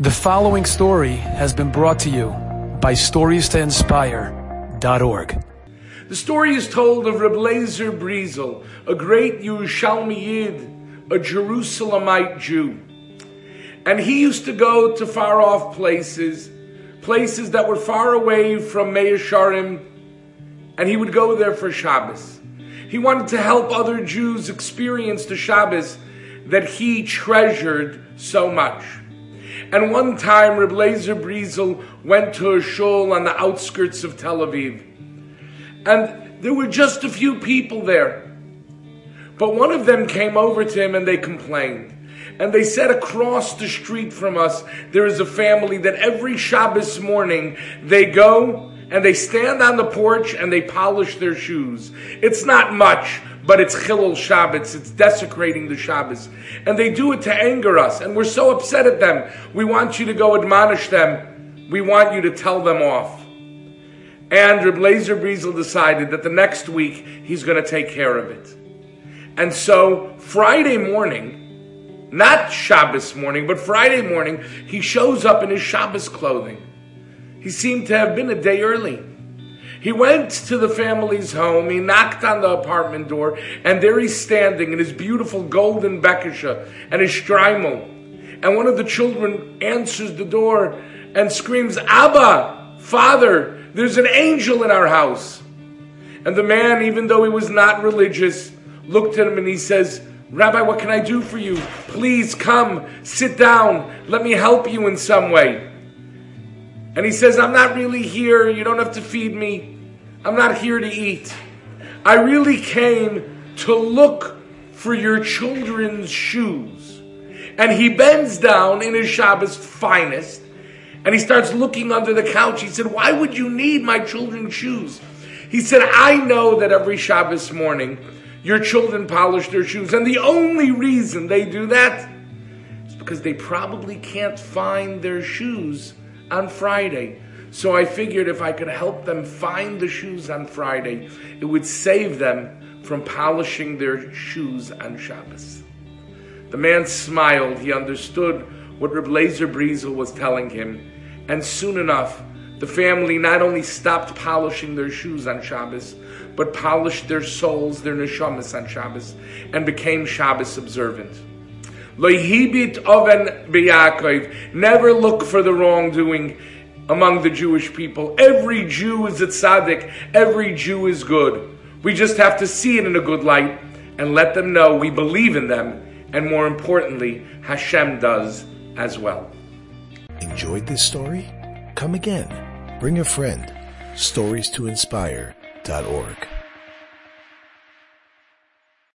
The following story has been brought to you by StoriesToInspire.org. The story is told of Reb Lezer Brizel, a great Yerushalmi Yid, a Jerusalemite Jew. And he used to go to far off places, places that were far away from Shearim, and he would go there for Shabbos. He wanted to help other Jews experience the Shabbos that he treasured so much. And one time, Reb Lezer Brizel went to a shul on the outskirts of Tel Aviv. And there were just a few people there. But one of them came over to him and they complained. And they said across the street from us, there is a family that every Shabbos morning they go and they stand on the porch and they polish their shoes. It's not much, but it's Chilul Shabbos. It's desecrating the Shabbos. And they do it to anger us. And we're so upset at them. We want you to go admonish them. We want you to tell them off. And Reb Lezer Brizel decided that the next week he's going to take care of it. And so Friday morning, not Shabbos morning, but Friday morning, he shows up in his Shabbos clothing. He seemed to have been a day early. He went to the family's home, he knocked on the apartment door, and there he's standing in his beautiful golden bekisha and his shtreimel. And one of the children answers the door and screams, Abba, Father, there's an angel in our house. And the man, even though he was not religious, looked at him and he says, Rabbi, what can I do for you? Please come, sit down, let me help you in some way. And he says, I'm not really here. You don't have to feed me. I'm not here to eat. I really came to look for your children's shoes. And he bends down in his Shabbos finest and he starts looking under the couch. He said, Why would you need my children's shoes? He said, I know that every Shabbos morning your children polish their shoes. And the only reason they do that is because they probably can't find their shoes on Friday. So I figured if I could help them find the shoes on Friday, it would save them from polishing their shoes on Shabbos. The man smiled. He understood what Reb Lezer Brizel was telling him. And soon enough, the family not only stopped polishing their shoes on Shabbos, but polished their souls, their neshamas on Shabbos, and became Shabbos observant. Lo hibit aven b'Yaakov. Never look for the wrongdoing among the Jewish people. Every Jew is a tzaddik. Every Jew is good. We just have to see it in a good light and let them know we believe in them, and more importantly, Hashem does as well. Enjoyed this story? Come again. Bring a friend. Stories to inspire.org.